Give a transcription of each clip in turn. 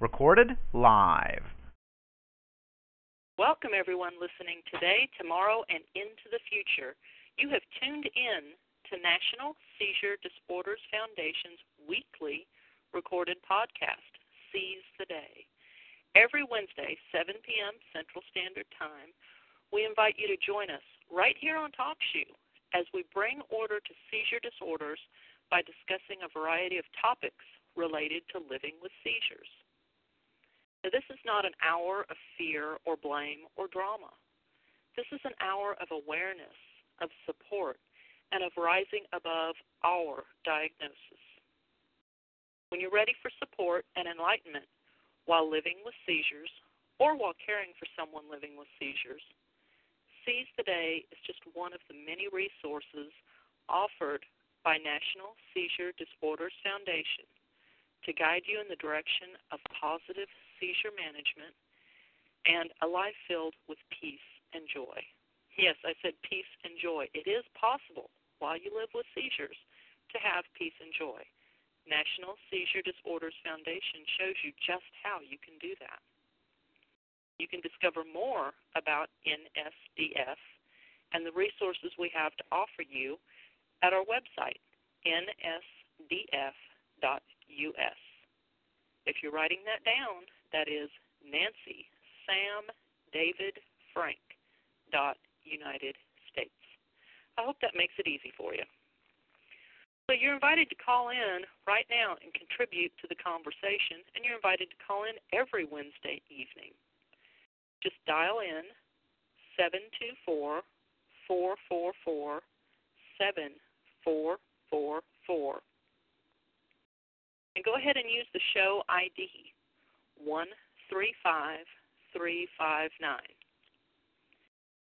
Recorded live. Welcome, everyone listening today, tomorrow, and into the future. You have tuned in to National Seizure Disorders Foundation's weekly recorded podcast, Seize the Day. Every Wednesday, 7 p.m. Central Standard Time, we invite you to join us right here on TalkShoe as we bring order to seizure disorders by discussing a variety of topics related to living with seizures. Now, this is not an hour of fear or blame or drama. This is an hour of awareness, of support, and of rising above our diagnosis. When you're ready for support and enlightenment while living with seizures or while caring for someone living with seizures, Seize the Day is just one of the many resources offered by National Seizure Disorders Foundation to guide you in the direction of positive seizure management and a life filled with peace and joy. Yes, I said peace and joy. It is possible while you live with seizures to have peace and joy. National Seizure Disorders Foundation shows you just how you can do that. You can discover more about NSDF and the resources we have to offer you at our website, nsdf.us. If you're writing that down, that is Nancy Sam David Frank dot United States. I hope that makes it easy for you. So you're invited to call in right now and contribute to the conversation, and you're invited to call in every Wednesday evening. Just dial in 724 444 7444 and go ahead and use the show ID 135359.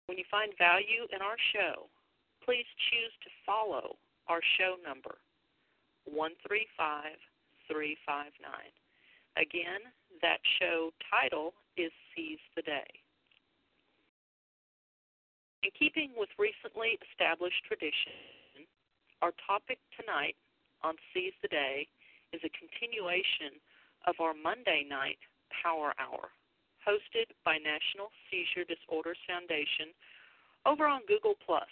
When you find value in our show, please choose to follow our show number 135359. Again, that show title is Seize the Day. In keeping with recently established tradition, our topic tonight on Seize the Day is a continuation of our Monday night Power Hour, hosted by National Seizure Disorders Foundation over on Google Plus.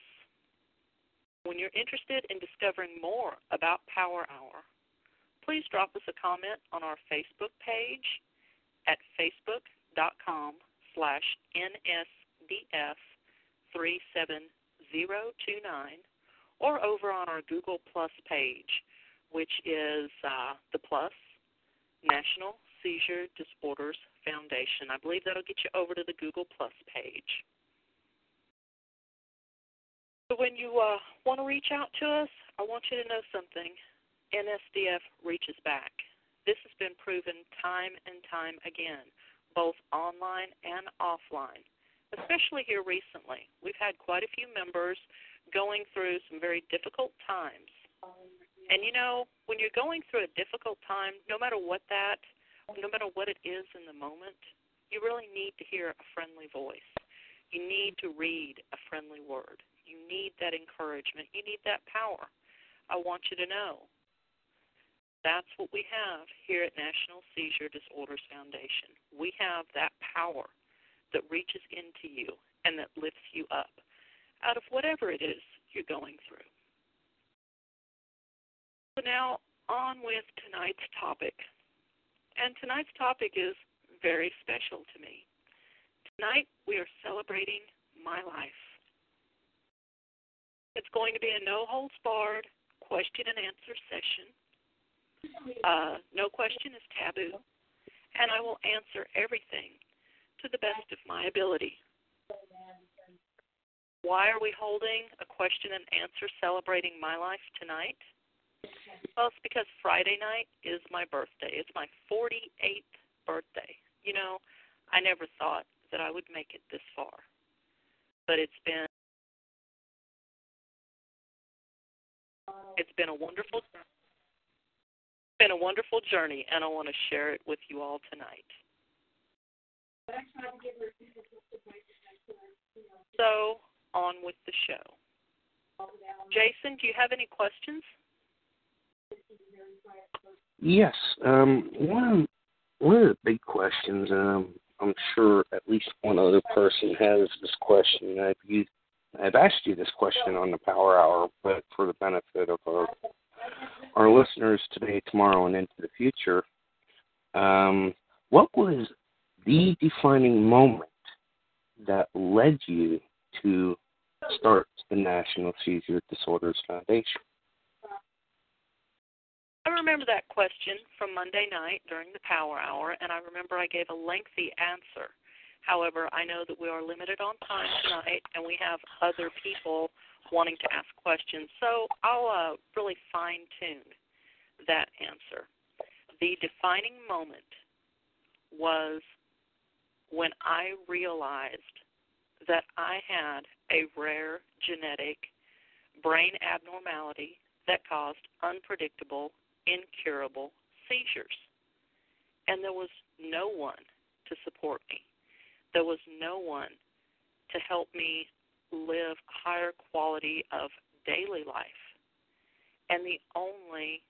When you're interested in discovering more about Power Hour, please drop us a comment on our Facebook page at facebook.com slash nsdf 37029 or over on our Google Plus page which is uh, the Plus National Seizure Disorders Foundation. I believe that'll get you over to the Google Plus page. So when you uh, want to reach out to us, I want you to know something. NSDF reaches back. This has been proven time and time again, both online and offline, especially here recently. We've had quite a few members going through some very difficult times and you know, when you're going through a difficult time, no matter what that, no matter what it is in the moment, you really need to hear a friendly voice. You need to read a friendly word. You need that encouragement. You need that power. I want you to know that's what we have here at National Seizure Disorders Foundation. We have that power that reaches into you and that lifts you up out of whatever it is you're going through. So now on with tonight's topic. And tonight's topic is very special to me. Tonight we are celebrating my life. It's going to be a no holds barred question and answer session. Uh, no question is taboo, and I will answer everything to the best of my ability. Why are we holding a question and answer celebrating my life tonight? Well, it's because Friday night is my birthday. It's my 48th birthday. You know, I never thought that I would make it this far. But it's been it's been a wonderful been a wonderful journey and I want to share it with you all tonight. So, on with the show. Jason, do you have any questions? Yes. Um, one one of the big questions, um, I'm sure at least one other person has this question. I've used, I've asked you this question on the Power Hour, but for the benefit of our our listeners today, tomorrow, and into the future, um, what was the defining moment that led you to start the National Seizure Disorders Foundation? I remember that question from Monday night during the power hour, and I remember I gave a lengthy answer. However, I know that we are limited on time tonight, and we have other people wanting to ask questions, so I'll uh, really fine tune that answer. The defining moment was when I realized that I had a rare genetic brain abnormality that caused unpredictable incurable seizures. And there was no one to support me. There was no one to help me live a higher quality of daily life. And the only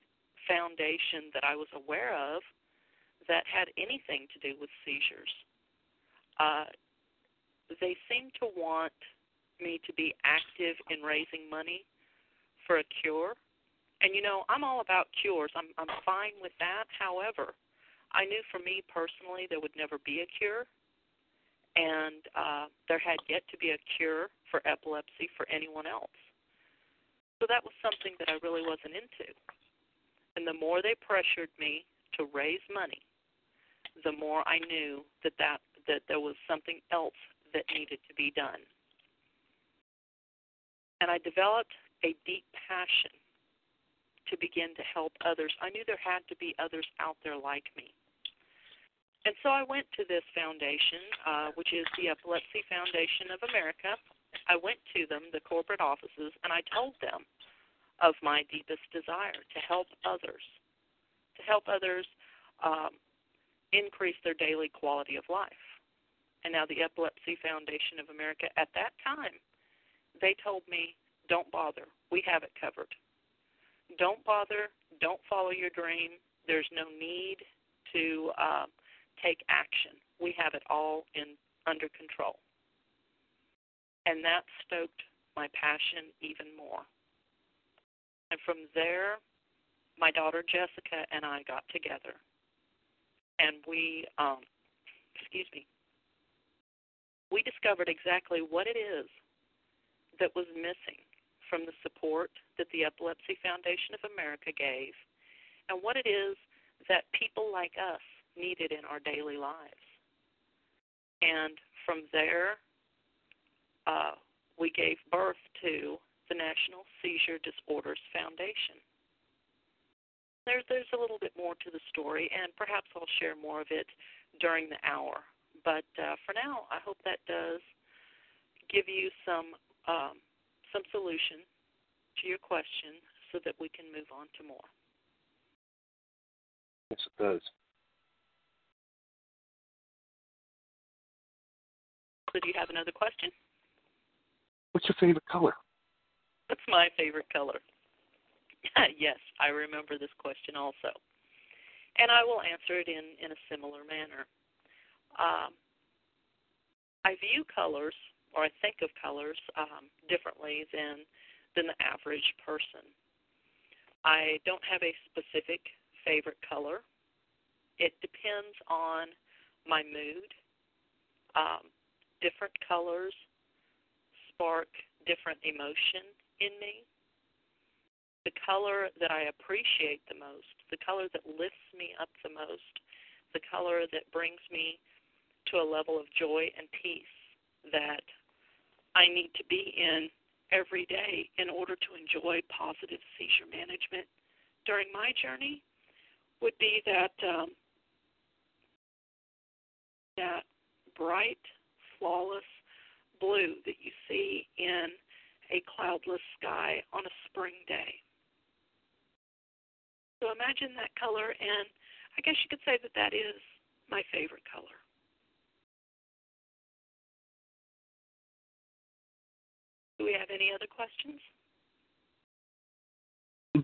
foundation that I was aware of that had anything to do with seizures, uh, they seemed to want me to be active in raising money for a cure and you know, I'm all about cures. I'm I'm fine with that. However, I knew for me personally there would never be a cure, and uh, there had yet to be a cure for epilepsy for anyone else. So that was something that I really wasn't into. And the more they pressured me to raise money, the more I knew that that that there was something else that needed to be done. And I developed a deep passion to begin to help others. I knew there had to be others out there like me. And so I went to this foundation, uh, which is the Epilepsy Foundation of America. I went to them, the corporate offices, and I told them of my deepest desire to help others, to help others um, increase their daily quality of life. And now the Epilepsy Foundation of America, at that time, they told me, don't bother. We have it covered don't bother. Don't follow your dream. There's no need to uh, take action. We have it all in under control. And that stoked my passion even more. And from there, my daughter Jessica and I got together, and we, um, excuse me, we discovered exactly what it is that was missing from the support that the Epilepsy Foundation of America gave and what it is that people like us needed in our daily lives. And from there, uh, we gave birth to the National Seizure Disorders Foundation. There, there's a little bit more to the story, and perhaps I'll share more of it during the hour. But uh, for now, I hope that does give you some um, some solution to your question so that we can move on to more. Yes, it does. So, do you have another question? What's your favorite color? What's my favorite color? yes, I remember this question also. And I will answer it in, in a similar manner. Um, I view colors or I think of colors um, differently than than the average person. I don't have a specific favorite color. It depends on my mood. Um, different colors spark different emotion in me. The color that I appreciate the most, the color that lifts me up the most, the color that brings me to a level of joy and peace that I need to be in every day in order to enjoy positive seizure management during my journey would be that um, that bright, flawless blue that you see in a cloudless sky on a spring day. So imagine that color, and I guess you could say that that is my favorite color. Do we have any other questions?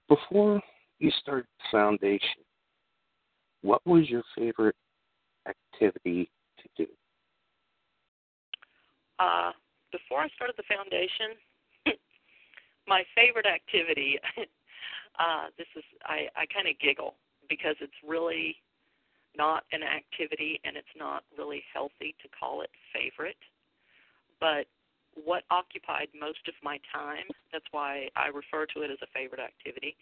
Before you started the foundation, what was your favorite activity to do? Uh, before I started the foundation, my favorite activity. uh, this is I, I kind of giggle because it's really not an activity and it's not really healthy to call it favorite. But what occupied most of my time, that's why I refer to it as a favorite activity,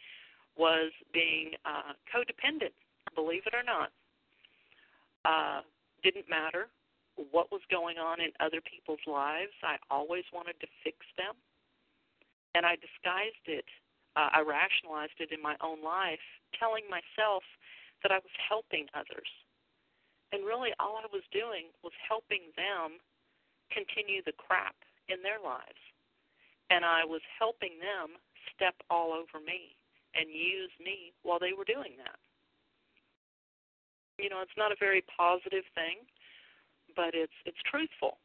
was being uh, codependent, believe it or not. Uh, didn't matter what was going on in other people's lives, I always wanted to fix them. And I disguised it, uh, I rationalized it in my own life, telling myself that I was helping others. And really, all I was doing was helping them continue the crap in their lives. And I was helping them step all over me and use me while they were doing that. You know, it's not a very positive thing, but it's it's truthful.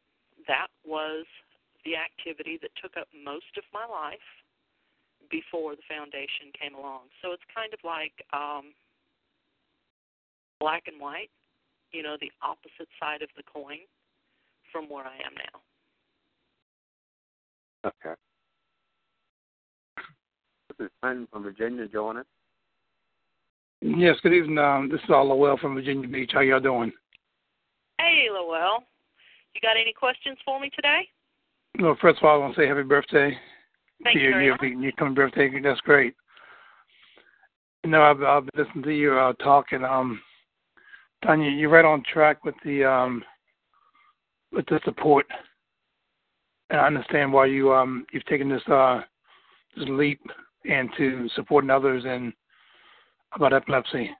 That was the activity that took up most of my life before the foundation came along. So it's kind of like um black and white, you know, the opposite side of the coin from where I am now. Okay. This is Ken from Virginia joining. Yes, good evening. Um, this is all Lowell from Virginia Beach. How y'all doing? Hey, Lowell. You got any questions for me today? Well, first of all, I want to say happy birthday. Thank you your, very your, much. your coming birthday. That's great. You know, I've, I've been listening to you uh, talk, and um, Tonya, you're right on track with the um, with the support. I understand why you um you've taken this uh this leap into supporting others and about epilepsy.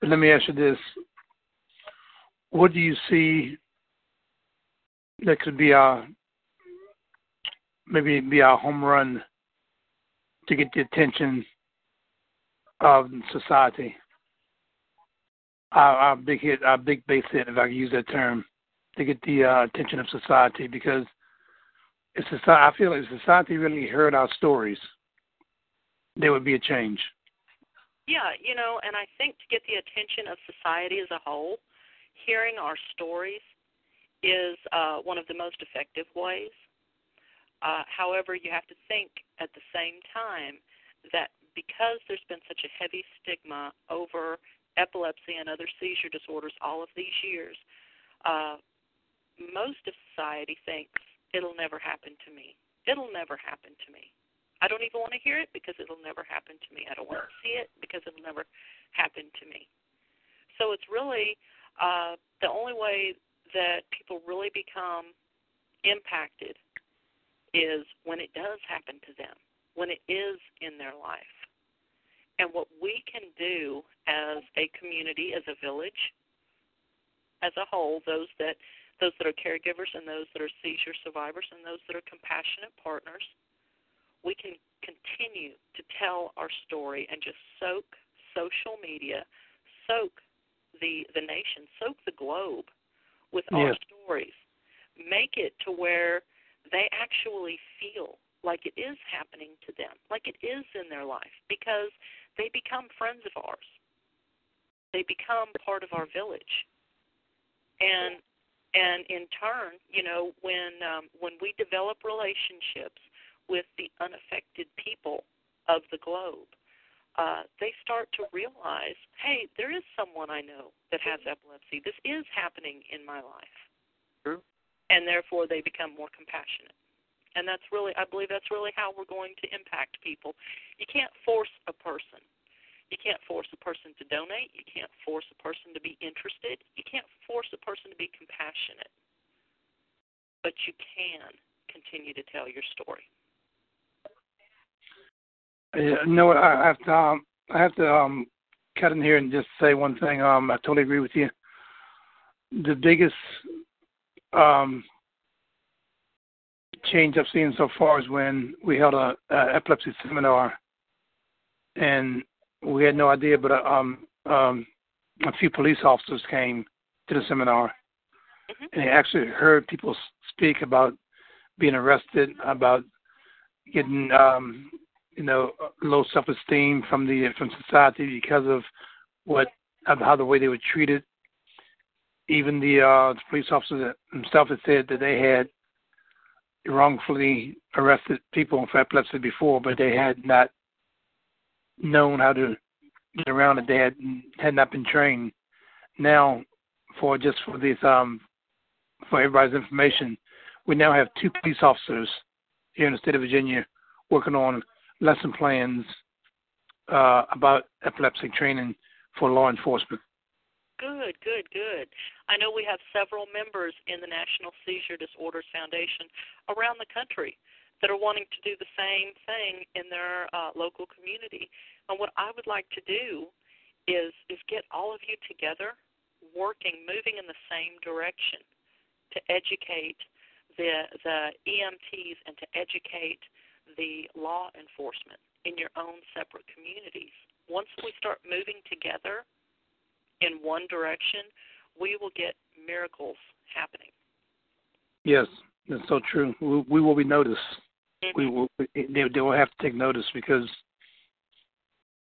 But let me ask you this: What do you see that could be a maybe be a home run to get the attention of society? Our big hit, our big base hit, if I can use that term, to get the uh, attention of society because if society, I feel like if society really heard our stories, there would be a change. Yeah, you know, and I think to get the attention of society as a whole, hearing our stories is uh, one of the most effective ways. Uh, however, you have to think at the same time that because there's been such a heavy stigma over epilepsy and other seizure disorders all of these years, uh, most of society thinks it'll never happen to me. It'll never happen to me. I don't even want to hear it because it'll never happen to me. I don't want to see it because it'll never happen to me. So it's really uh, the only way that people really become impacted is when it does happen to them, when it is in their life. And what we can do as a community, as a village, as a whole, those that those that are caregivers and those that are seizure survivors and those that are compassionate partners, we can continue to tell our story and just soak social media, soak the the nation, soak the globe with our stories. Make it to where they actually feel like it is happening to them, like it is in their life, because they become friends of ours. They become part of our village. And and in turn, you know, when um, when we develop relationships with the unaffected people of the globe, uh, they start to realize, hey, there is someone I know that has epilepsy. This is happening in my life. True. And therefore, they become more compassionate. And that's really, I believe that's really how we're going to impact people. You can't force a person. You can't force a person to donate. You can't force a person to be interested. You can't force a person to be compassionate. But you can continue to tell your story. Yeah, no, I have to. Um, I have to um, cut in here and just say one thing. Um, I totally agree with you. The biggest um, change I've seen so far is when we held a, a epilepsy seminar, and we had no idea, but uh, um, um, a few police officers came to the seminar, Mhm. and they actually heard people speak about being arrested, about getting um, you know, low self-esteem from the from society because of what of how the way they were treated. Even the uh, the police officers themselves had said that they had wrongfully arrested people for epilepsy before, but they had not known how to get around it. They had had not been trained. Now, for just for this um for everybody's information, we now have two police officers here in the state of Virginia working on lesson plans uh, about epilepsy training for law enforcement. Good, good, good. I know we have several members in the National Seizure Disorders Foundation around the country that are wanting to do the same thing in their uh, local community. And what I would like to do is is get all of you together, working, moving in the same direction, to educate the the EMTs and to educate the law enforcement in your own separate communities. Once we start moving together in one direction, we will get miracles happening. Yes, that's so true. We, we will be noticed. Mm-hmm. We will. They, they will have to take notice because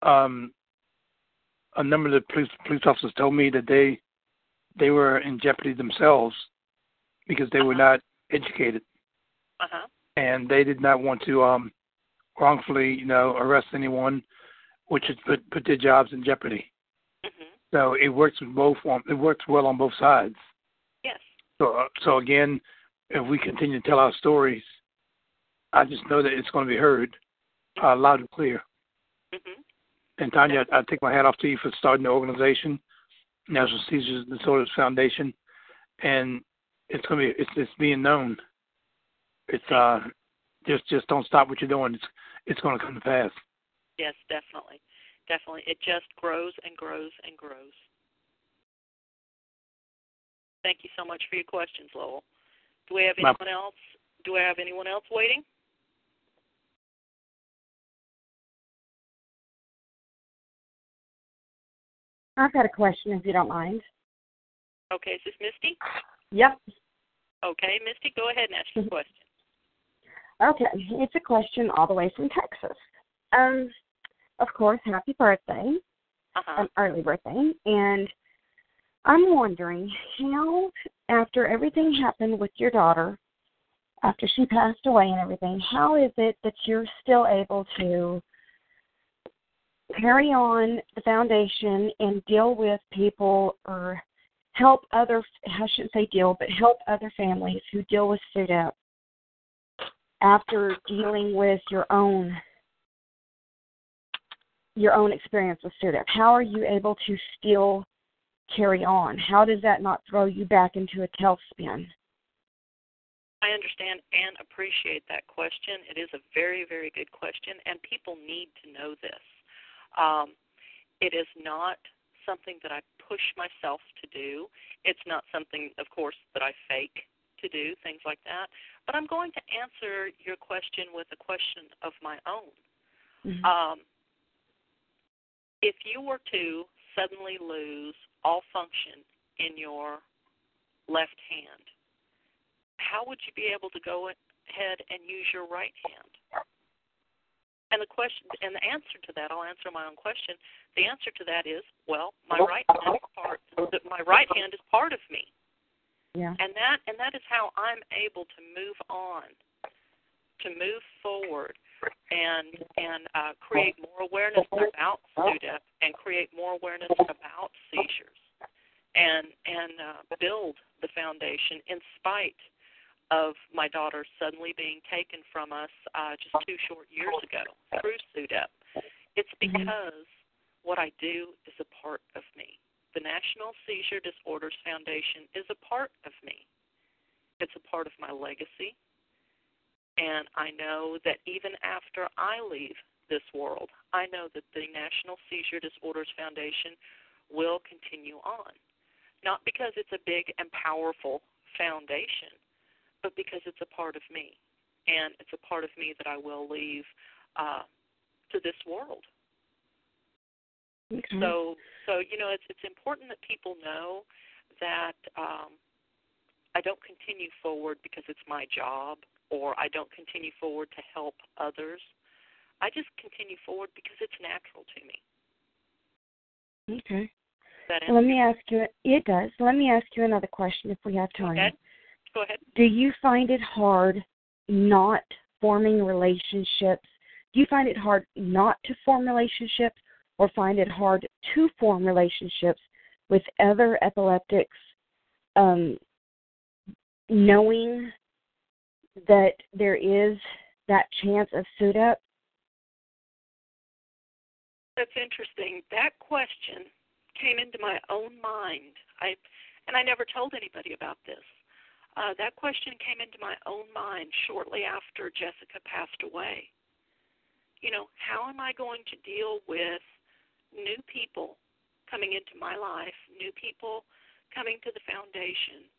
um, a number of the police police officers told me that they they were in jeopardy themselves because they uh-huh. were not educated Uh-huh. and they did not want to um, wrongfully, you know, arrest anyone, which would put put their jobs in jeopardy. Mhm. So it works with both. On, it works well on both sides. Yes. So, uh, so again, if we continue to tell our stories, I just know that it's going to be heard uh, loud and clear. Mhm. And Tonya, I, I take my hat off to you for starting the organization, National Seizure Disorders Foundation, and it's going to be it's, it's being known. It's uh just just don't stop what you're doing. It's it's going to come to pass. Yes, definitely. Definitely. It just grows and grows and grows. Thank you so much for your questions, Lowell. Do we have anyone else? Do I have anyone else waiting? I've got a question if you don't mind. Okay, is this Misty? Yep. Okay, Misty, go ahead and ask your question. Okay. It's a question all the way from Texas. Um, of course, happy birthday, Uh-huh. um, early birthday. And I'm wondering how, after everything happened with your daughter, after she passed away and everything, how is it that you're still able to carry on the foundation and deal with people or help other I shouldn't say deal, but help other families who deal with SUDEP after dealing with your own your own experience with SUDEP. How are you able to still carry on? How does that not throw you back into a tailspin? I understand and appreciate that question. It is a very, very good question, and people need to know this. Um, it is not something that I push myself to do. It's not something, of course, that I fake to do, things like that. But I'm going to answer your question with a question of my own. Mm-hmm. Um, if you were to suddenly lose all function in your left hand, how would you be able to go ahead and use your right hand? And the question and the answer to that, I'll answer my own question. The answer to that is, well, my right hand is part my right hand is part of me. Yeah. And that and that is how I'm able to move on, to move forward and and uh, create more awareness about SUDEP and create more awareness about seizures and and uh, build the foundation in spite of my daughter suddenly being taken from us uh, just two short years ago through SUDEP. It's because what I do is a part of me. The National Seizure Disorders Foundation is a part of me. It's a part of my legacy. And I know that even after I leave this world, I know that the National Seizure Disorders Foundation will continue on. Not because it's a big and powerful foundation, but because it's a part of me. And it's a part of me that I will leave uh, to this world. Okay. So, so you know, it's it's important that people know that um, I don't continue forward because it's my job, or I don't continue forward to help others. I just continue forward because it's natural to me. Okay. Let me ask you. It does. Let me ask you another question if we have time. ahead. Go ahead. Do you find it hard not forming relationships? Do you find it hard not to form relationships, or find it hard to form relationships with other epileptics, um, knowing that there is that chance of SUDEP? That's interesting. That question came into my own mind. I and I never told anybody about this. Uh, that question came into my own mind shortly after Jessica passed away. You know, how am I going to deal with new people coming into my life, new people coming to the foundation?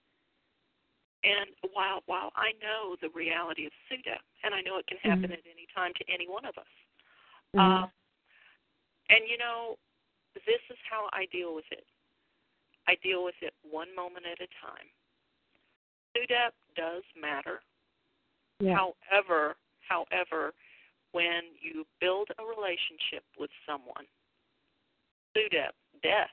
And while while I know the reality of SUDEP, and I know it can happen Mhm. at any time to any one of us, Mhm. um, and you know, this is how I deal with it. I deal with it one moment at a time. SUDEP does matter. yeah. However, however, when you build a relationship with someone, SUDEP, death,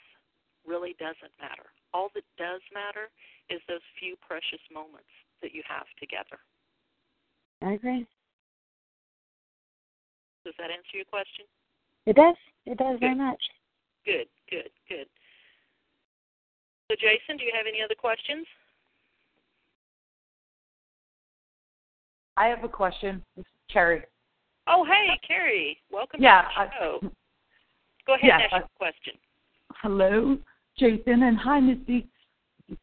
really doesn't matter. All that does matter is those few precious moments that you have together. I agree. Does that answer your question? It does. It does very much. Good, good, good. So, Jason, do you have any other questions? I have a question. This is Carrie. Oh, hey, Carrie. Welcome Yeah, to the I- show. Go ahead Yes, and ask I- your question. Hello, Jason, and hi, Misty.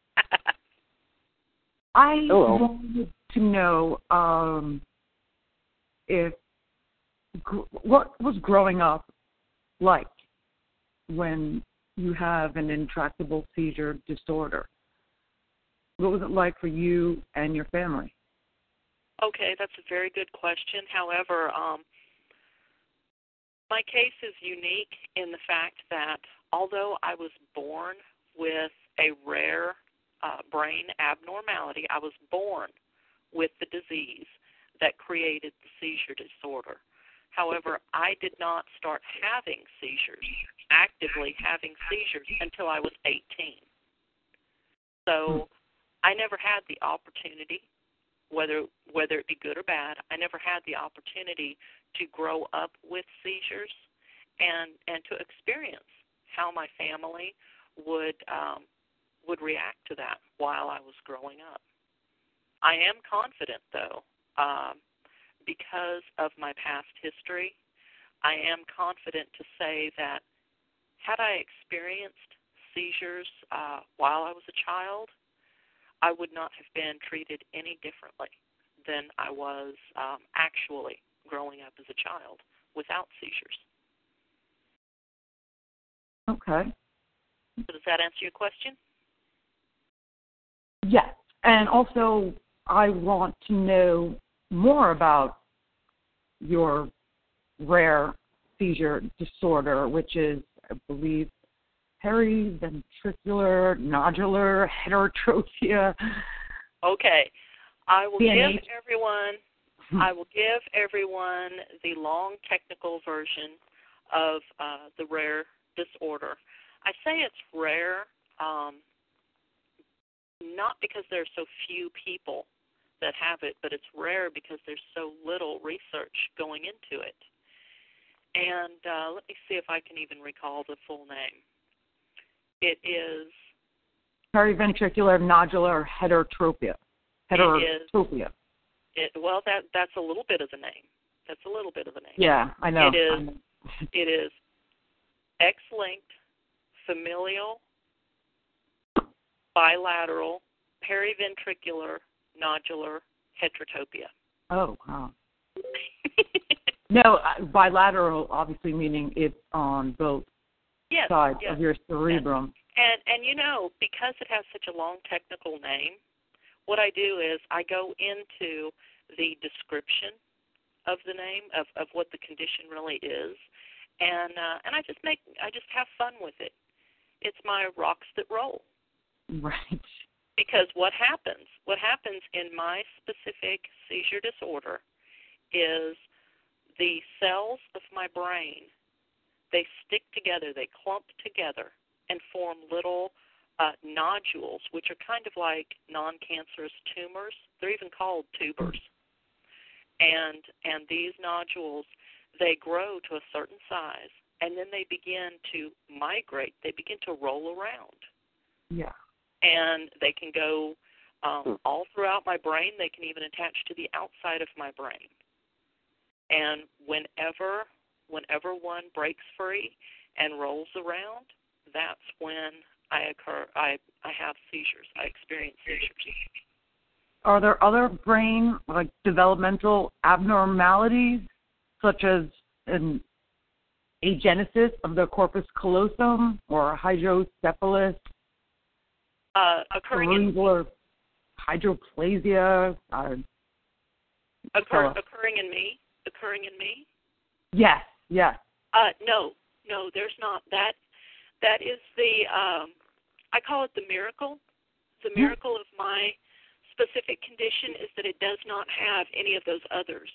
I Hello. wanted to know um, if gr- what was growing up like when you have an intractable seizure disorder. What was it like for you and your family? Okay, that's a very good question. However, um, my case is unique in the fact that although I was born with a rare uh, brain abnormality, I was born with the disease that created the seizure disorder. However, I did not start having seizures, actively having seizures, until I was 18. So I never had the opportunity whether whether it be good or bad, I never had the opportunity to grow up with seizures and and to experience how my family would um, would react to that while I was growing up. I am confident though, um, because of my past history, I am confident to say that had I experienced seizures uh, while I was a child, I would not have been treated any differently than I was um, actually growing up as a child without seizures. Okay. So does that answer your question? Yes. And also, I want to know more about your rare seizure disorder, which is, I believe, periventricular nodular heterotrophia. Okay. I will PNH. give everyone I will give everyone the long technical version of uh, the rare disorder. I say it's rare, um, not because there are so few people that have it, but it's rare because there's so little research going into it. And uh, let me see if I can even recall the full name. It is Periventricular nodular heterotrophia. It is. It. Well, that that's a little bit of the name. That's a little bit of the name. Yeah, I know. It is. Know. it is X-linked familial bilateral periventricular nodular heterotopia. Oh, wow. No, uh, bilateral obviously meaning it's on both yes, sides yes. of your cerebrum. And and you know, because it has such a long technical name, what I do is I go into the description of the name of of what the condition really is, and uh, and I just make I just have fun with it. It's my rocks that roll. Right. Because what happens, what happens in my specific seizure disorder is the cells of my brain they stick together, they clump together and form little uh, nodules, which are kind of like non-cancerous tumors. They're even called tubers. And and these nodules they grow to a certain size and then they begin to migrate. They begin to roll around. Yeah. And they can go um, all throughout my brain. They can even attach to the outside of my brain. And whenever whenever one breaks free and rolls around, that's when I occur I I have seizures. I experience seizures. Are there other brain like developmental abnormalities such as an agenesis of the corpus callosum or hydrocephalus, Uh, occurring in hydroplasia? Uh, occur, occurring in me, occurring in me. yes, yes. Uh, no, no, there's not. That that is the um, I call it the miracle. The Hmm. miracle of my specific condition is that it does not have any of those others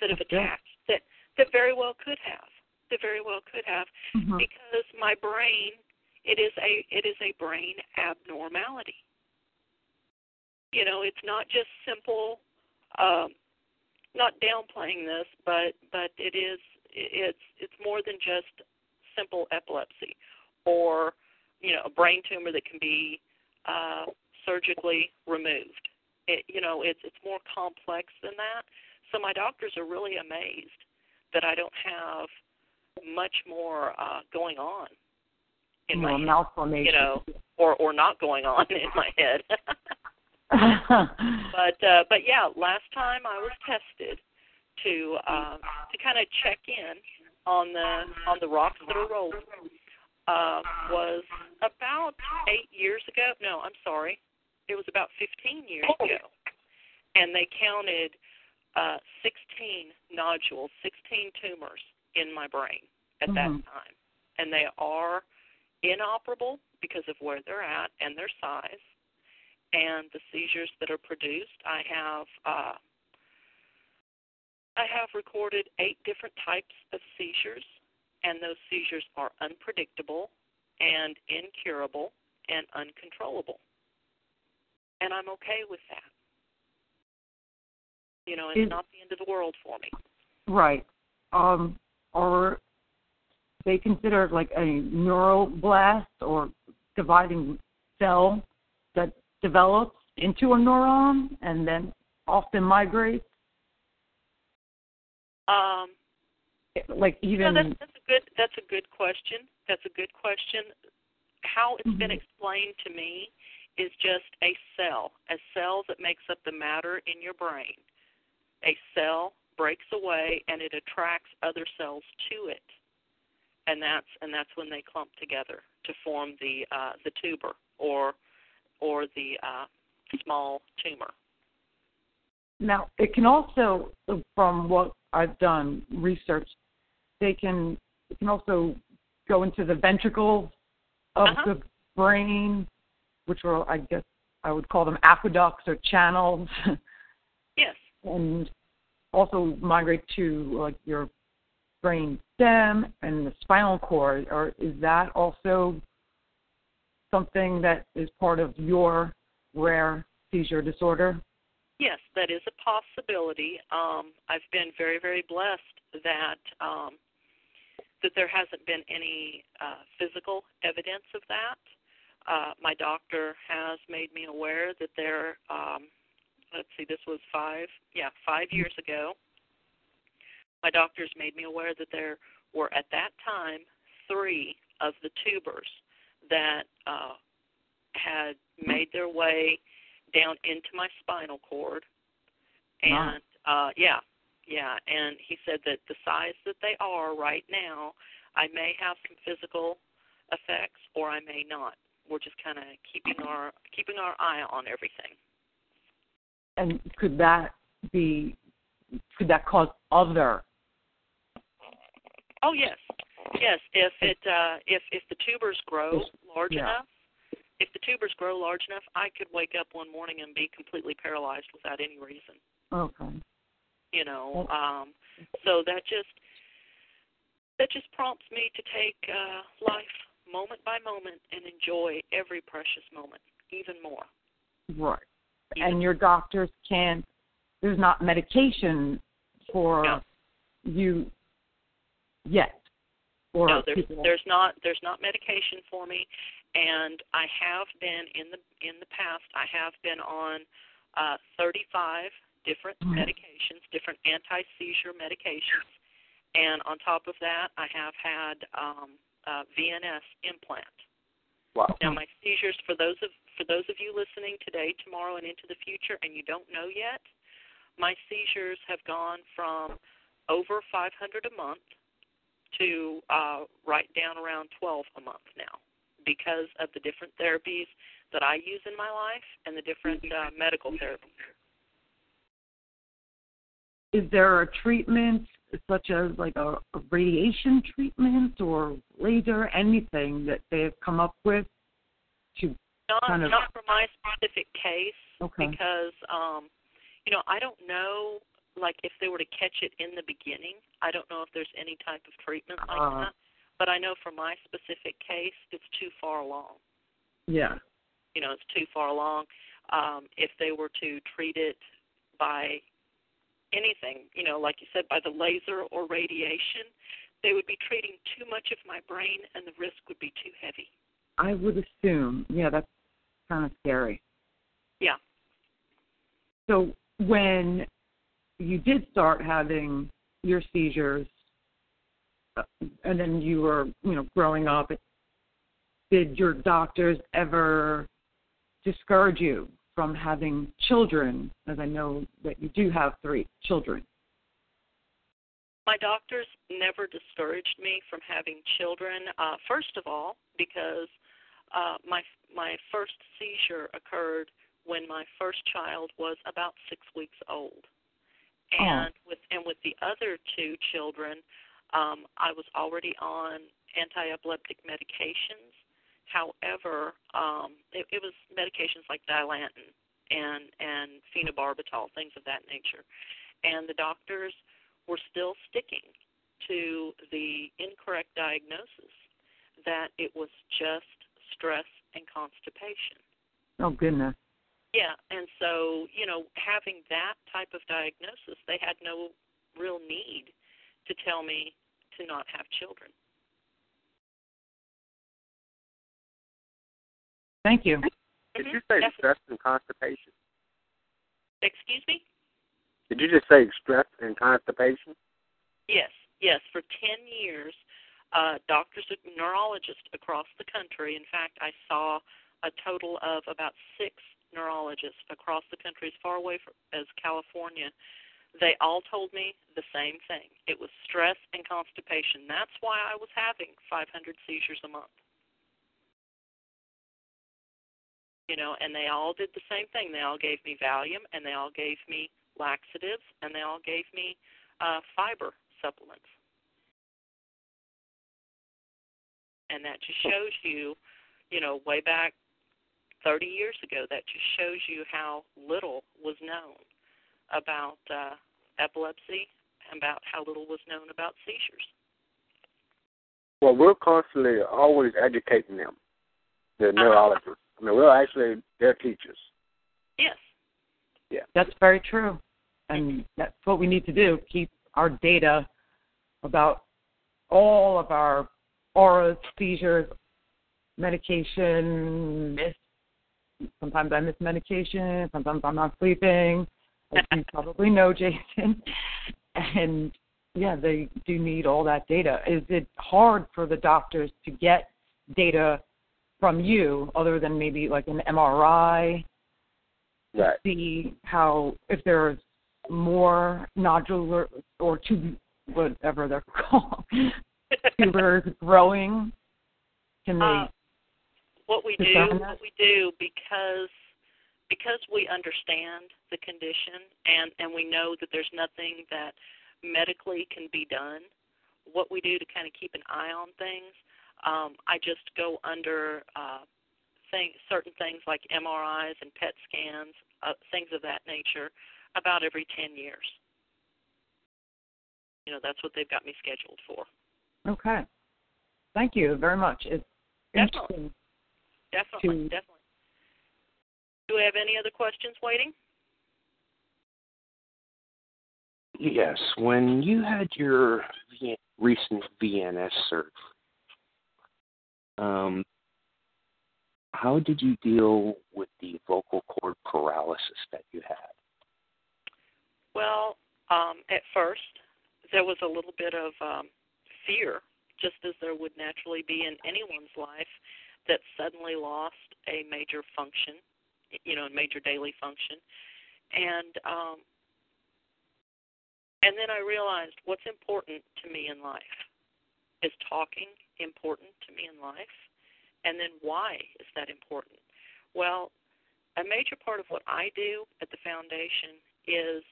that have attached that that very well could have. That very well could have Mhm. because my brain it is a it is a brain abnormality. You know, it's not just simple um not downplaying this, but but it is it's it's more than just simple epilepsy or you know a brain tumor that can be uh, surgically removed. It, you know it's it's more complex than that. So my doctors are really amazed that I don't have much more uh, going on in More my malformation. you know, or or not going on in my head. but uh, but yeah, last time I was tested to um, to kind of check in on the on the rocks that are rolling uh, was about eight years ago. No, I'm sorry, it was about 15 years ago, and they counted uh, 16 nodules, 16 tumors in my brain at that Mhm. time, and they are inoperable because of where they're at and their size and the seizures that are produced. I have uh, I have recorded eight different types of seizures, and those seizures are unpredictable and incurable and uncontrollable. And I'm okay with that. You know, it's Is- not the end of the world for me. Right. Um, are they considered like a neuroblast or dividing cell that develops into a neuron and then often migrates? Um, Like No, even that's, that's a good that's a good question. That's a good question. How it's been Mhm. explained to me is just a cell, a cell that makes up the matter in your brain. A cell breaks away and it attracts other cells to it, and that's and that's when they clump together to form the uh, the tuber or or the uh, small tumor. now it can also, from what I've done research, they can it can also go into the ventricles of Uh-huh. the brain, which are I guess I would call them aqueducts or channels. Yes. and also migrate to like your brain stem and the spinal cord or is that also something that is part of your rare seizure disorder Yes, that is a possibility. Um, I've been very, very blessed that um, that there hasn't been any uh, physical evidence of that. Uh, my doctor has made me aware that there. Um, let's see, this was five, yeah, five years ago. My doctors made me aware that there were at that time three of the tubers that uh, had made their way down into my spinal cord. Wow. And uh yeah, yeah, and he said that the size that they are right now, I may have some physical effects or I may not. We're just kind of keeping our keeping our eye on everything. and could that be could that cause other Oh yes. Yes, if it uh if if the tubers grow large Yeah. enough, if the tubers grow large enough, I could wake up one morning and be completely paralyzed without any reason. okay You know, um, so that just that just prompts me to take uh, life moment by moment and enjoy every precious moment even more. Right. Even And your doctors can't. There's not medication for No. you yet. Or no, there's people. there's not there's not medication for me, and I have been in the in the past. I have been on uh, 35 different Mhm. medications, different anti-seizure medications, and on top of that, I have had um, uh, VNS implant. Wow. Now, my seizures for those of for those of you listening today, tomorrow, and into the future, and you don't know yet, my seizures have gone from over 500 a month to uh, right down around 12 a month now because of the different therapies that I use in my life and the different uh, medical therapies. is there a treatment such as like a, a radiation treatment or laser, anything that they have come up with to Not Kind of- not for my specific case okay. because um, you know I don't know like if they were to catch it in the beginning. I don't know if there's any type of treatment like Uh. that. But I know for my specific case, it's too far along. Yeah. you know it's too far along. Um, if they were to treat it by anything, you know, like you said, by the laser or radiation, they would be treating too much of my brain, and the risk would be too heavy. I would assume. Yeah, that's kind of scary. Yeah. So when you did start having your seizures, and then you were, you know, growing up, did your doctors ever discourage you from having children? As I know that you do have three children. My doctors never discouraged me from having children. Uh, first of all, because uh, my my first seizure occurred when my first child was about six weeks old, and with and with the other two children, um, I was already on anti-epileptic medications. However, um, it, it was medications like Dilantin and and phenobarbital, things of that nature, and the doctors were still sticking to the incorrect diagnosis that it was just stress and constipation. Oh goodness. Yeah, and so, you know, having that type of diagnosis, they had no real need to tell me to not have children. Thank you. Did you say definitely. stress and constipation? Excuse me? Did you just say stress and constipation? Yes, yes. For 10 years, uh, doctors, neurologists across the country, in fact, I saw a total of about six neurologists across the country, as far away from, as California. They all told me the same thing. It was stress and constipation. That's why I was having 500 seizures a month. You know, and they all did the same thing. They all gave me Valium, and they all gave me laxatives, and they all gave me uh, fiber supplements. And that just shows you, you know, way back 30 years ago, that just shows you how little was known about uh, epilepsy, and about how little was known about seizures. Well, we're constantly always educating them, the neurologists. I mean, we're actually their teachers. Yes. Yeah. That's very true. And that's what we need to do keep our data about all of our auras, seizures, medication, miss. Sometimes I miss medication. Sometimes I'm not sleeping. As you probably know, Jason. And yeah, they do need all that data. Is it hard for the doctors to get data from you other than maybe like an MRI? Right. see how if there's more nodular or tube whatever they're called tubers growing can they Uh, what we do, that what we do, because because we understand the condition and and we know that there's nothing that medically can be done. What we do to kind of keep an eye on things, um, I just go under uh, thing, certain things like MRIs and PET scans, uh, things of that nature, about every ten years. you know that's what they've got me scheduled for. Okay. Thank you very much. It's Definitely. interesting. Definitely, To- definitely. Do we have any other questions waiting? Yes, when you had your V- recent VNS surgery, um, how did you deal with the vocal cord paralysis that you had? Well, um, at first, there was a little bit of um, fear, just as there would naturally be in anyone's life, that suddenly lost a major function, you know, major daily function, and um, and then I realized what's important to me in life is talking important to me in life, and then why is that important? Well, a major part of what I do at the foundation is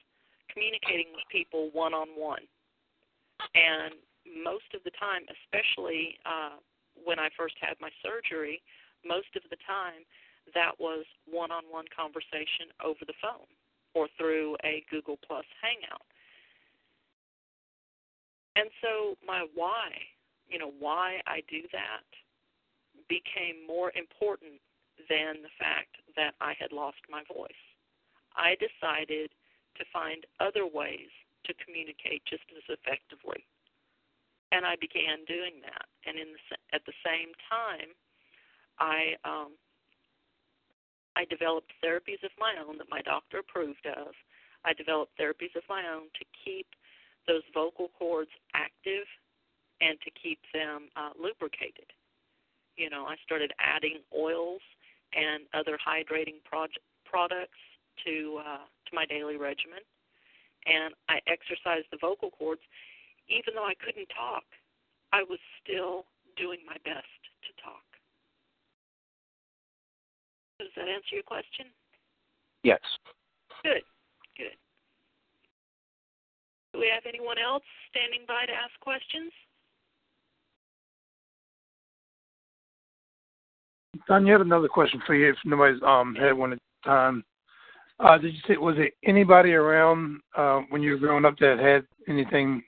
communicating with people one on one. And most of the time, especially uh, when I first had my surgery, most of the time that was one on one conversation over the phone or through a Google Plus Hangout. And so my why, you know, why I do that became more important than the fact that I had lost my voice. I decided to find other ways to communicate just as effectively. And I began doing that. And in the, at the same time, I um, I developed therapies of my own that my doctor approved of. I developed therapies of my own to keep those vocal cords active and to keep them uh, lubricated. You know, I started adding oils and other hydrating proj- products to uh, to my daily regimen, and I exercised the vocal cords. Even though I couldn't talk, I was still doing my best to talk. Does that answer your question? Yes. Good, good. Do we have anyone else standing by to ask questions? Don, you have another question for you if nobody's um had one at the time. Uh, did you say was it anybody around uh, when you were growing up that had anything,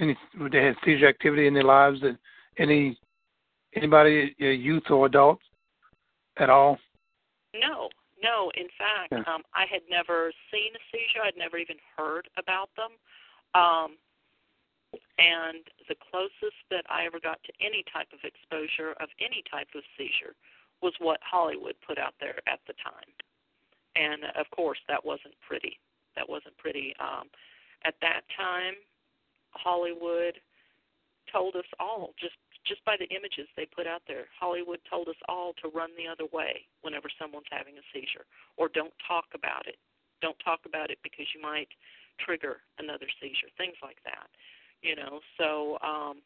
any that had seizure activity in their lives? That any anybody, uh, youth or adults, at all? No, no. In fact, Yeah. um, I had never seen a seizure. I'd never even heard about them. Um, and the closest that I ever got to any type of exposure of any type of seizure was what Hollywood put out there at the time. And of course, that wasn't pretty. That wasn't pretty. Um, at that time, Hollywood told us all just just by the images they put out there. Hollywood told us all to run the other way whenever someone's having a seizure, or don't talk about it. Don't talk about it because you might trigger another seizure. Things like that, you know. So um,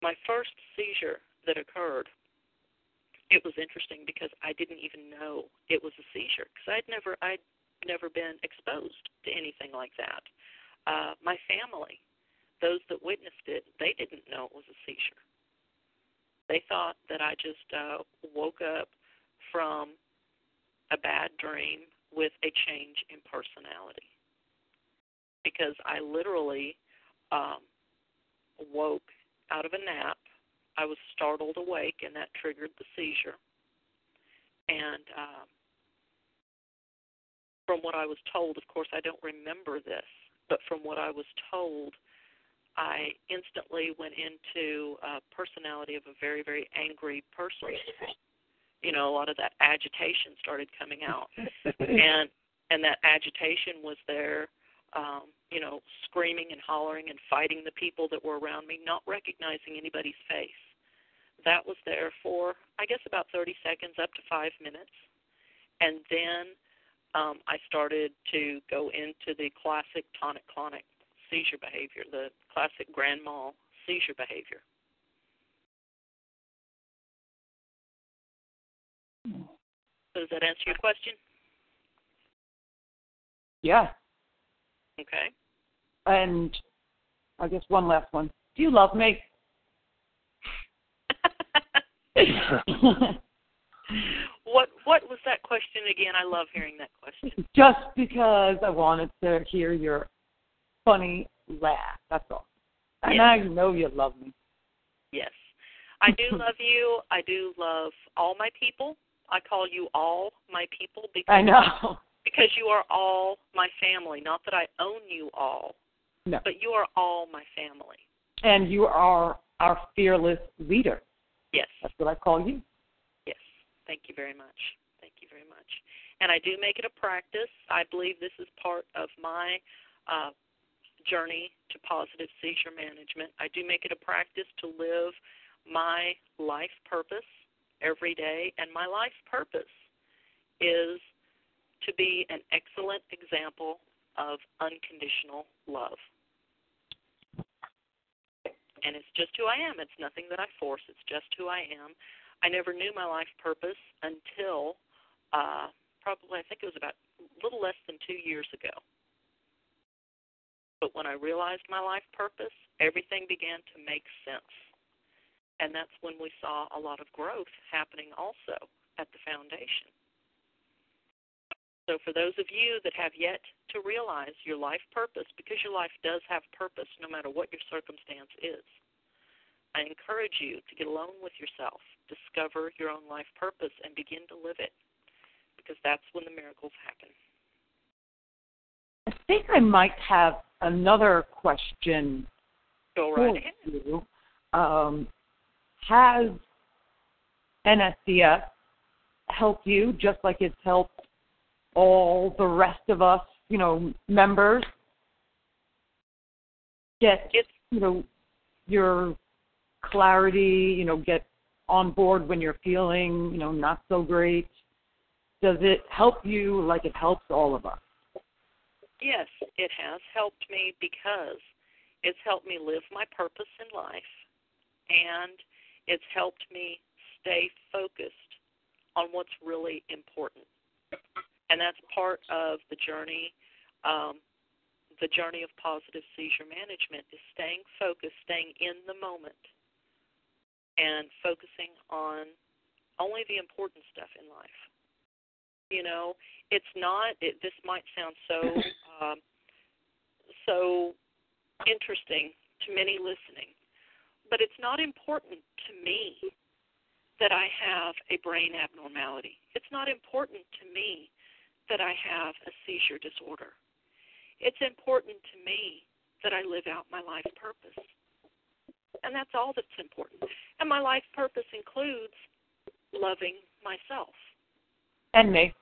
my first seizure that occurred, it was interesting because I didn't even know it was a seizure because I'd never I'd never been exposed to anything like that. Uh, my family those that witnessed it, they didn't know it was a seizure. They thought that I just uh, woke up from a bad dream with a change in personality. Because I literally um, woke out of a nap. I was startled awake, and that triggered the seizure. And um, from what I was told, of course, I don't remember this, but from what I was told, I instantly went into a personality of a very, very angry person. You know, a lot of that agitation started coming out, and and that agitation was there. Um, you know, screaming and hollering and fighting the people that were around me, not recognizing anybody's face. That was there for, I guess, about 30 seconds, up to five minutes, and then um, I started to go into the classic tonic-clonic seizure behavior, the classic grand mal seizure behavior. So does that answer your question? Yeah. Okay. And I guess one last one. Do you love me? what what was that question again? I love hearing that question. Just because I wanted to hear your funny laugh. That's all. And Yes. I know you love me. Yes. I do love you. I do love all my people. I call you all my people because I know. because you are all my family. Not that I own you all, No. but you are all my family. And you are our fearless leader. Yes. That's what I call you. Yes. Thank you very much. Thank you very much. And I do make it a practice. I believe this is part of my uh, journey to positive seizure management. I do make it a practice to live my life purpose every day, and my life purpose is to be an excellent example of unconditional love. And it's just who I am. It's nothing that I force, it's just who I am. I never knew my life purpose until uh, probably, I think it was about a little less than two years ago. But when I realized my life purpose, everything began to make sense. And that's when we saw a lot of growth happening also at the foundation. So, for those of you that have yet to realize your life purpose, because your life does have purpose no matter what your circumstance is, I encourage you to get alone with yourself, discover your own life purpose, and begin to live it, because that's when the miracles happen. I think I might have another question Go right ahead. Um, has NSCS helped you just like it's helped all the rest of us, you know, members get, It's you know, your clarity, you know, get on board when you're feeling, you know, not so great? Does it help you like it helps all of us? Yes, it has helped me because it's helped me live my purpose in life and it's helped me stay focused on what's really important. And that's part of the journey um, the journey of positive seizure management is staying focused, staying in the moment and focusing on only the important stuff in life. You know, it's not it, this might sound so um, so interesting to many listening, but it's not important to me that I have a brain abnormality. It's not important to me that I have a seizure disorder. It's important to me that I live out my life purpose. And that's all that's important. And my life purpose includes loving myself. And me.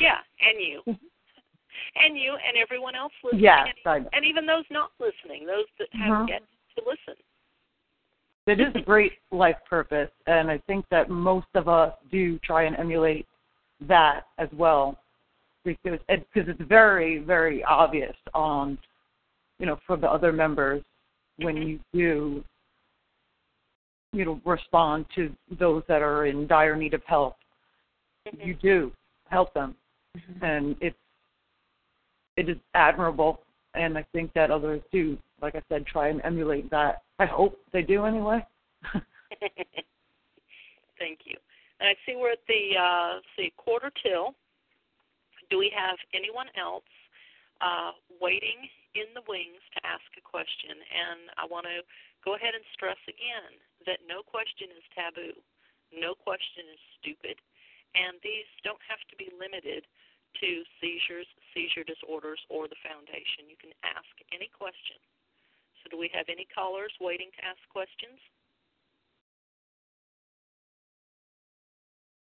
Yeah, and you. and you and everyone else listening. Yes, and, and even those not listening, those that haven't Mhm. yet to listen. it is a great life purpose, and I think that most of us do try and emulate that as well, because it, because it's very very obvious on, you know, for the other members when you do, you know, respond to those that are in dire need of help. You do help them, and it's it is admirable, and I think that others do, like I said, try and emulate that. I hope they do anyway. Thank you. And I see we're at the uh, see quarter till. Do we have anyone else uh, waiting in the wings to ask a question? And I want to go ahead and stress again that no question is taboo, no question is stupid, and these don't have to be limited to seizures, seizure disorders, or the foundation. You can ask any question. So, do we have any callers waiting to ask questions?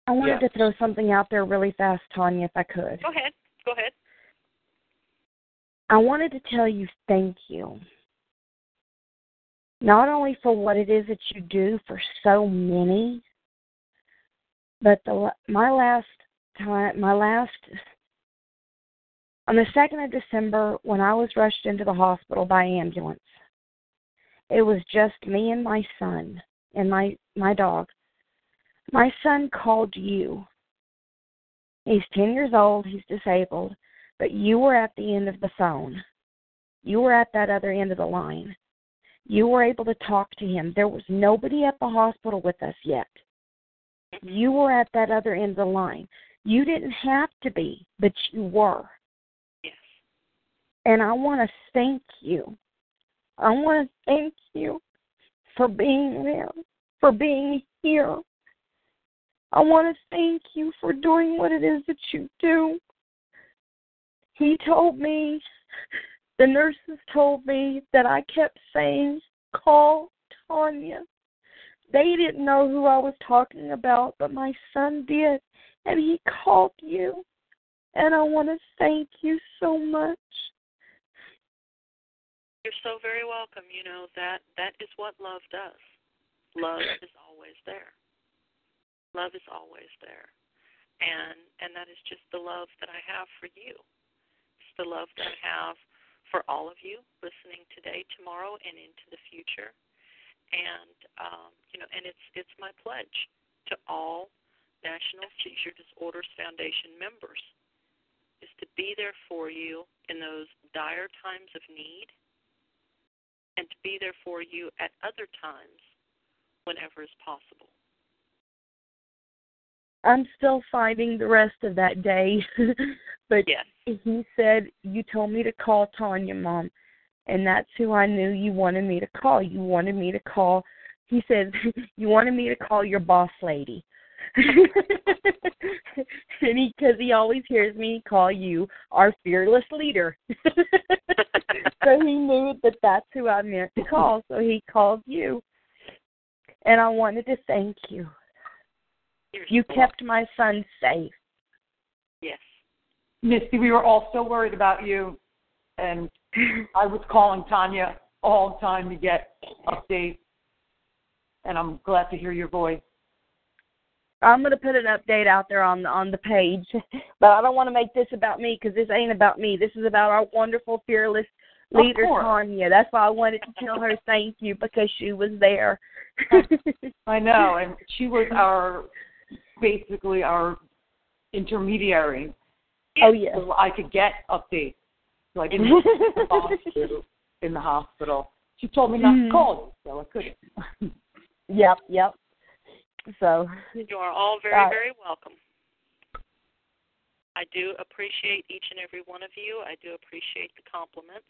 I wanted Yeah. to throw something out there really fast, Tonya, if I could. Go ahead. Go ahead. I wanted to tell you thank you. Not only for what it is that you do for so many, but the my last time, my last on the second of December when I was rushed into the hospital by ambulance, it was just me and my son and my my dog. My son called you. He's ten years old. He's disabled but you were at the end of the phone. You were at that other end of the line. You were able to talk to him. There was nobody at the hospital with us yet. You were at that other end of the line. You didn't have to be, but you were. And I want to thank you. I want to thank you for being there, for being here. I want to thank you for doing what it is that you do. He told me, the nurses told me that I kept saying, call Tonya. They didn't know who I was talking about, but my son did, and he called you. And I want to thank you so much. You're so very welcome. You know that that is what love does. Love is always there. Love is always there. And and that is just the love that I have for you. It's the love that I have for all of you listening today, tomorrow, and into the future. And um, you know, and it's it's my pledge to all National Seizure Disorders Foundation members is to be there for you in those dire times of need and to be there for you at other times whenever is possible. I'm still finding the rest of that day. but yes. he said, You told me to call Tonya, Mom. And that's who I knew you wanted me to call. You wanted me to call, he said, You wanted me to call your boss lady. and he, because he always hears me call you our fearless leader. so he knew that that's who I meant to call. So he called you. And I wanted to thank you. You're You so kept my son safe. Yes. Misty, we were all so worried about you, and I was calling Tonya all the time to get updates, and I'm glad to hear your voice. I'm gonna put an update out there on the on the page, but I don't want to make this about me because this ain't about me. This is about our wonderful, fearless leader. Tonya. That's why I wanted to tell her thank you because she was there. I know, and she was our basically our intermediary, oh yes. so I could get updates. So I didn't to in the hospital. She told me not Mhm. to call you, so I couldn't. Yep, yep. So You are all very, Uh, very welcome. I do appreciate each and every one of you. I do appreciate the compliments.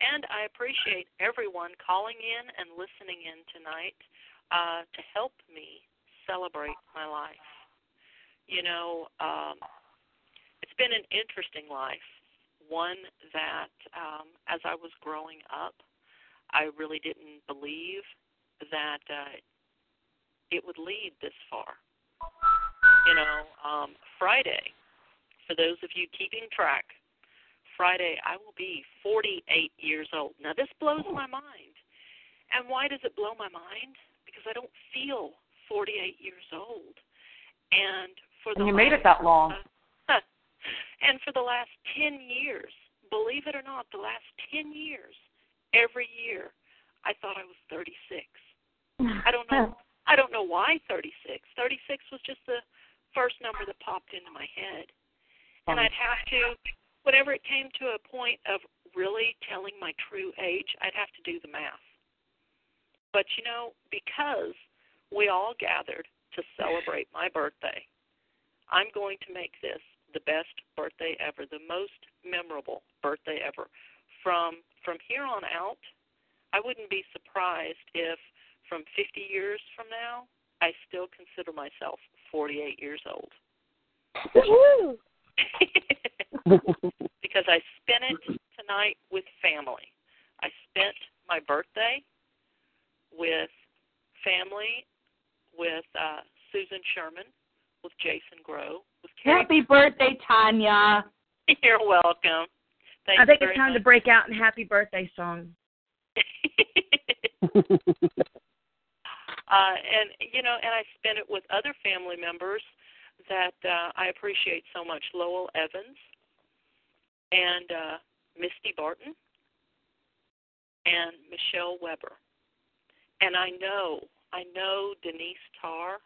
And I appreciate everyone calling in and listening in tonight uh, to help me celebrate my life. You know, um, it's been an interesting life, one that um, as I was growing up, I really didn't believe that uh, it would lead this far. You know, um, Friday, for those of you keeping track, Friday I will be 48 years old. Now this blows my mind. And why does it blow my mind? Because I don't feel 48 years old. And for the And you made it that long. and for the last 10 years, believe it or not, the last 10 years, every year, I thought I was 36. I don't know. I don't know why 36. 36 was just the first number that popped into my head. And oh. I'd have to, whenever it came to a point of really telling my true age, I'd have to do the math. But you know, because we all gathered to celebrate my birthday, I'm going to make this the best birthday ever, the most memorable birthday ever. From from here on out, I wouldn't be surprised if from 50 years from now, I still consider myself 48 years old. Woo! because I spent it tonight with family. I spent my birthday with family, with uh, Susan Sherman, with Jason Grow, with Carrie. Happy birthday, Tonya. You're welcome. Thank I think you it's very time to break out in happy birthday song. uh, and you know, and I spent it with other family members that uh, I appreciate so much. Lowell Evans and uh, Misty Barton and Michelle Weber. And I know, I know Denise Tarr.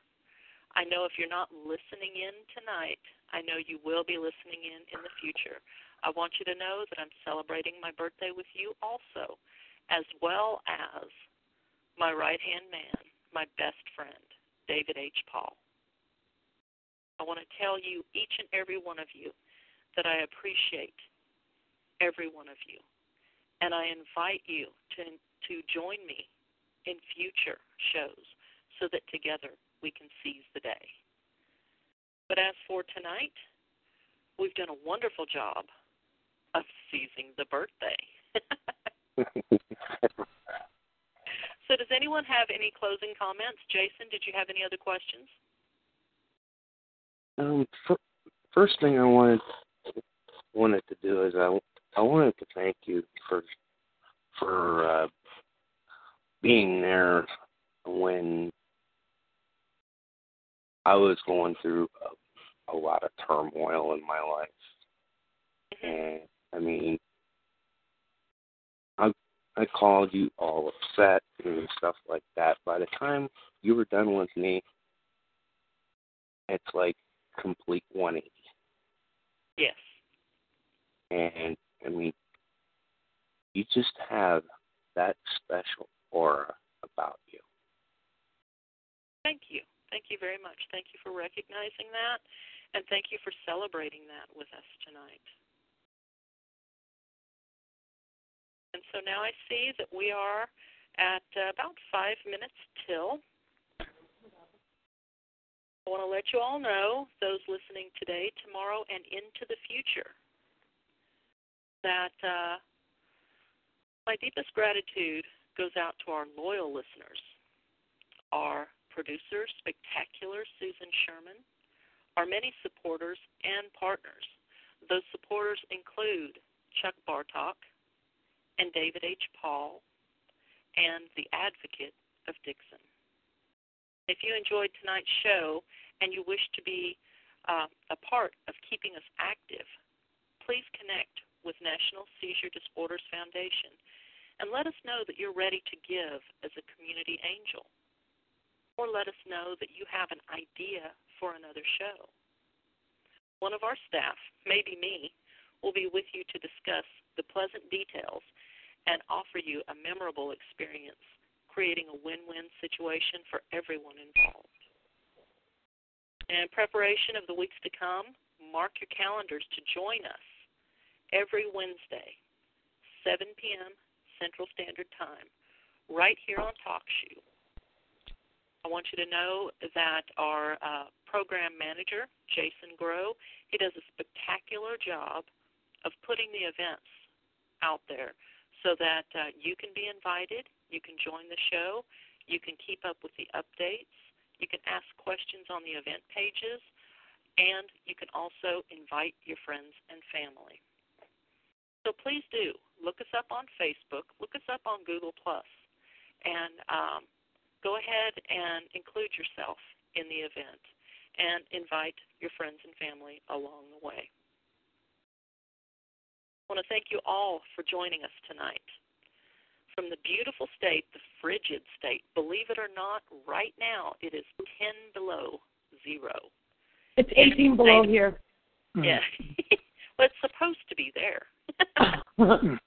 I know if you're not listening in tonight, I know you will be listening in in the future. I want you to know that I'm celebrating my birthday with you also, as well as my right hand man, my best friend, David H. Paul. I want to tell you, each and every one of you, that I appreciate every one of you. And I invite you to, to join me in future shows so that together we can seize the day. But as for tonight, we've done a wonderful job of seizing the birthday. so, does anyone have any closing comments? Jason, did you have any other questions? Um, first thing I wanted wanted to do is I I wanted to thank you for for uh, being there when I was going through a, a lot of turmoil in my life, Mm-hmm. and I mean, I called you all upset and stuff like that. By the time you were done with me, it's like complete 180. Yes. And I mean, you just have that special aura about you. Thank you. Thank you very much. Thank you for recognizing that, and thank you for celebrating that with us tonight. And so now I see that we are at uh, about five minutes till. I want to let you all know, those listening today, tomorrow, and into the future, that uh, my deepest gratitude goes out to our loyal listeners, our producer, spectacular Susan Sherman, our many supporters and partners. Those supporters include Chuck Bartok and David H. Paul and the Advocate of Dixon. If you enjoyed tonight's show and you wish to be uh, a part of keeping us active, please connect with National Seizure Disorders Foundation and let us know that you're ready to give as a community angel. Or let us know that you have an idea for another show. One of our staff, maybe me, will be with you to discuss the pleasant details and offer you a memorable experience, creating a win win situation for everyone involved. In preparation of the weeks to come, mark your calendars to join us every Wednesday, 7 p.m. Central Standard Time, right here on TalkShoe. I want you to know that our uh, program manager, Jason Grow, he does a spectacular job of putting the events out there so that uh, you can be invited, you can join the show, you can keep up with the updates, you can ask questions on the event pages, and you can also invite your friends and family. So please do look us up on Facebook, look us up on Google Plus, and um, go ahead and include yourself in the event and invite your friends and family along the way. I want to thank you all for joining us tonight. From the beautiful state, the frigid state, believe it or not, right now it is 10 below zero. It's 18 below here. Yeah. well, it's supposed to be there. Tonya,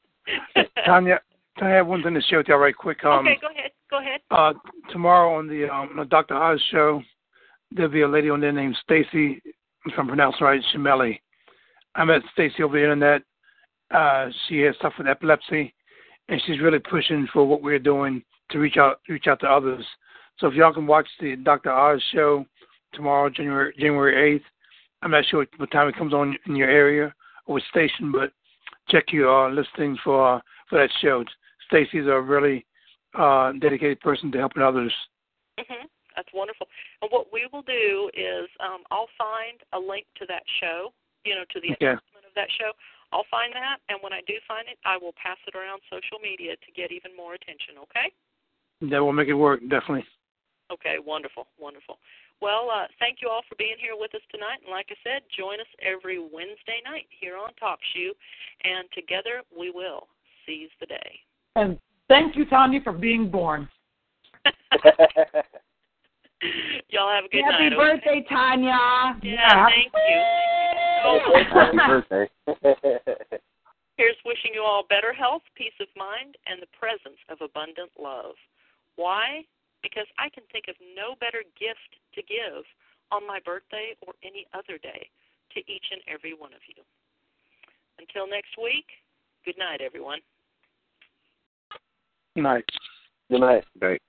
Tonya, I have one thing to share with you right quick. Um, okay, go ahead. Go ahead. Uh, tomorrow on the um, the Dr. Oz show, there'll be a lady on there named Stacy, if I'm pronouncing right, Shimelli. I met Stacy over the internet. Uh, she has suffered epilepsy, and she's really pushing for what we're doing to reach out reach out to others. So if y'all can watch the Dr. Oz show tomorrow, January January eighth. I'm not sure what time it comes on in your area or what station, but check your uh, listings for uh, for that show. Stacy's a really uh, dedicated person to helping others. hmm That's wonderful. And what we will do is um, I'll find a link to that show, you know, to the Okay. announcement of that show. I'll find that, and when I do find it, I will pass it around social media to get even more attention. Okay? That will make it work, definitely. Okay, wonderful, wonderful. Well, uh, thank you all for being here with us tonight. And like I said, join us every Wednesday night here on TalkShoe, and together we will seize the day. And thank you, Tonya, for being born. Y'all have a good Happy night. okay? birthday, Tonya. Yeah, thank you. Happy birthday. Here's wishing you all better health, peace of mind, and the presence of abundant love. Why? Because I can think of no better gift to give on my birthday or any other day to each and every one of you. Until next week, Good night, everyone. Night. Good night. Right.